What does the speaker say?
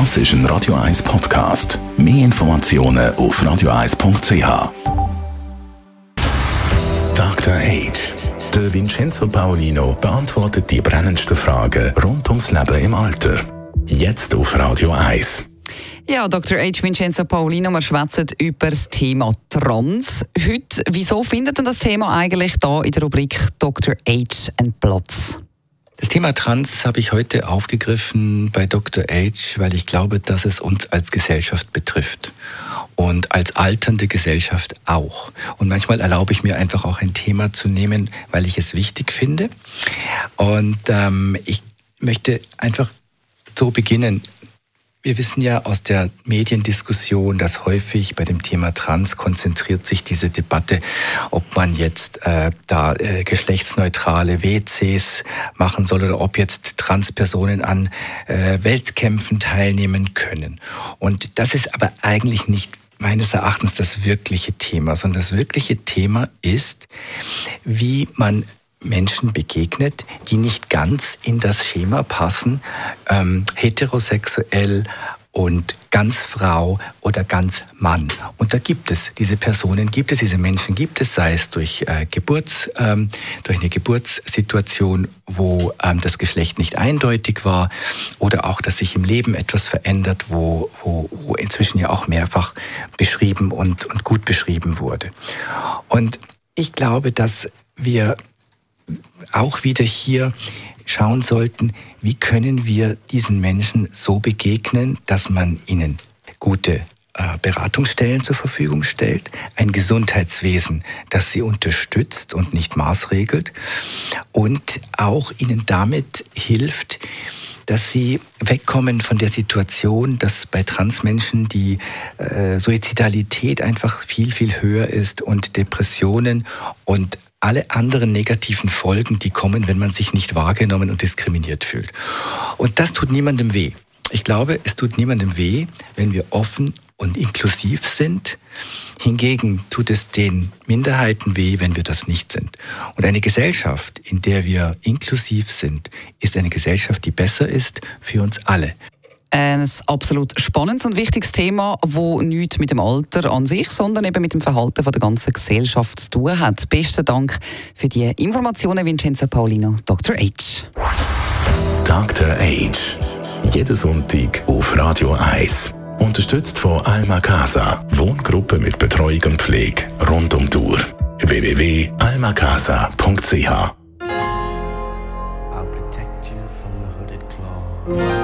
Das ist ein Radio 1 Podcast. Mehr Informationen auf radio1.ch. Dr. Age. Der Vincenzo Paolino beantwortet die brennendsten Fragen rund ums Leben im Alter. Jetzt auf Radio 1. Ja, Dr. H. Vincenzo Paulino, wir schwätzen über das Thema Trans. Heute, wieso findet denn das Thema eigentlich da in der Rubrik Dr. H. einen Platz? Das Thema Trans habe ich heute aufgegriffen bei Dr. H, weil ich glaube, dass es uns als Gesellschaft betrifft und als alternde Gesellschaft auch. Und manchmal erlaube ich mir einfach auch ein Thema zu nehmen, weil ich es wichtig finde. Und ähm, ich möchte einfach so beginnen. Wir wissen ja aus der Mediendiskussion, dass häufig bei dem Thema Trans konzentriert sich diese Debatte, ob man jetzt äh, da äh, geschlechtsneutrale WCs machen soll oder ob jetzt Transpersonen an äh, Weltkämpfen teilnehmen können. Und das ist aber eigentlich nicht meines Erachtens das wirkliche Thema, sondern das wirkliche Thema ist, wie man Menschen begegnet, die nicht ganz in das Schema passen, ähm, heterosexuell und ganz Frau oder ganz Mann. Und da gibt es diese Personen, gibt es diese Menschen, gibt es, sei es durch äh, Geburts, ähm, durch eine Geburtssituation, wo ähm, das Geschlecht nicht eindeutig war, oder auch, dass sich im Leben etwas verändert, wo, wo, wo inzwischen ja auch mehrfach beschrieben und, und gut beschrieben wurde. Und ich glaube, dass wir auch wieder hier schauen sollten, wie können wir diesen Menschen so begegnen, dass man ihnen gute äh, Beratungsstellen zur Verfügung stellt, ein Gesundheitswesen, das sie unterstützt und nicht maßregelt und auch ihnen damit hilft, dass sie wegkommen von der Situation, dass bei Transmenschen die äh, Suizidalität einfach viel, viel höher ist und Depressionen und alle anderen negativen Folgen, die kommen, wenn man sich nicht wahrgenommen und diskriminiert fühlt. Und das tut niemandem weh. Ich glaube, es tut niemandem weh, wenn wir offen und inklusiv sind. Hingegen tut es den Minderheiten weh, wenn wir das nicht sind. Und eine Gesellschaft, in der wir inklusiv sind, ist eine Gesellschaft, die besser ist für uns alle ein absolut spannendes und wichtiges Thema, wo nichts mit dem Alter an sich, sondern eben mit dem Verhalten von der ganzen Gesellschaft zu tun hat. Besten Dank für die Informationen, Vincenzo Paulino, Dr. H. Dr. H. Jeden Sonntag auf Radio 1. Unterstützt von Alma Casa, Wohngruppe mit Betreuung und Pflege rund um die Uhr. www.almacasa.ch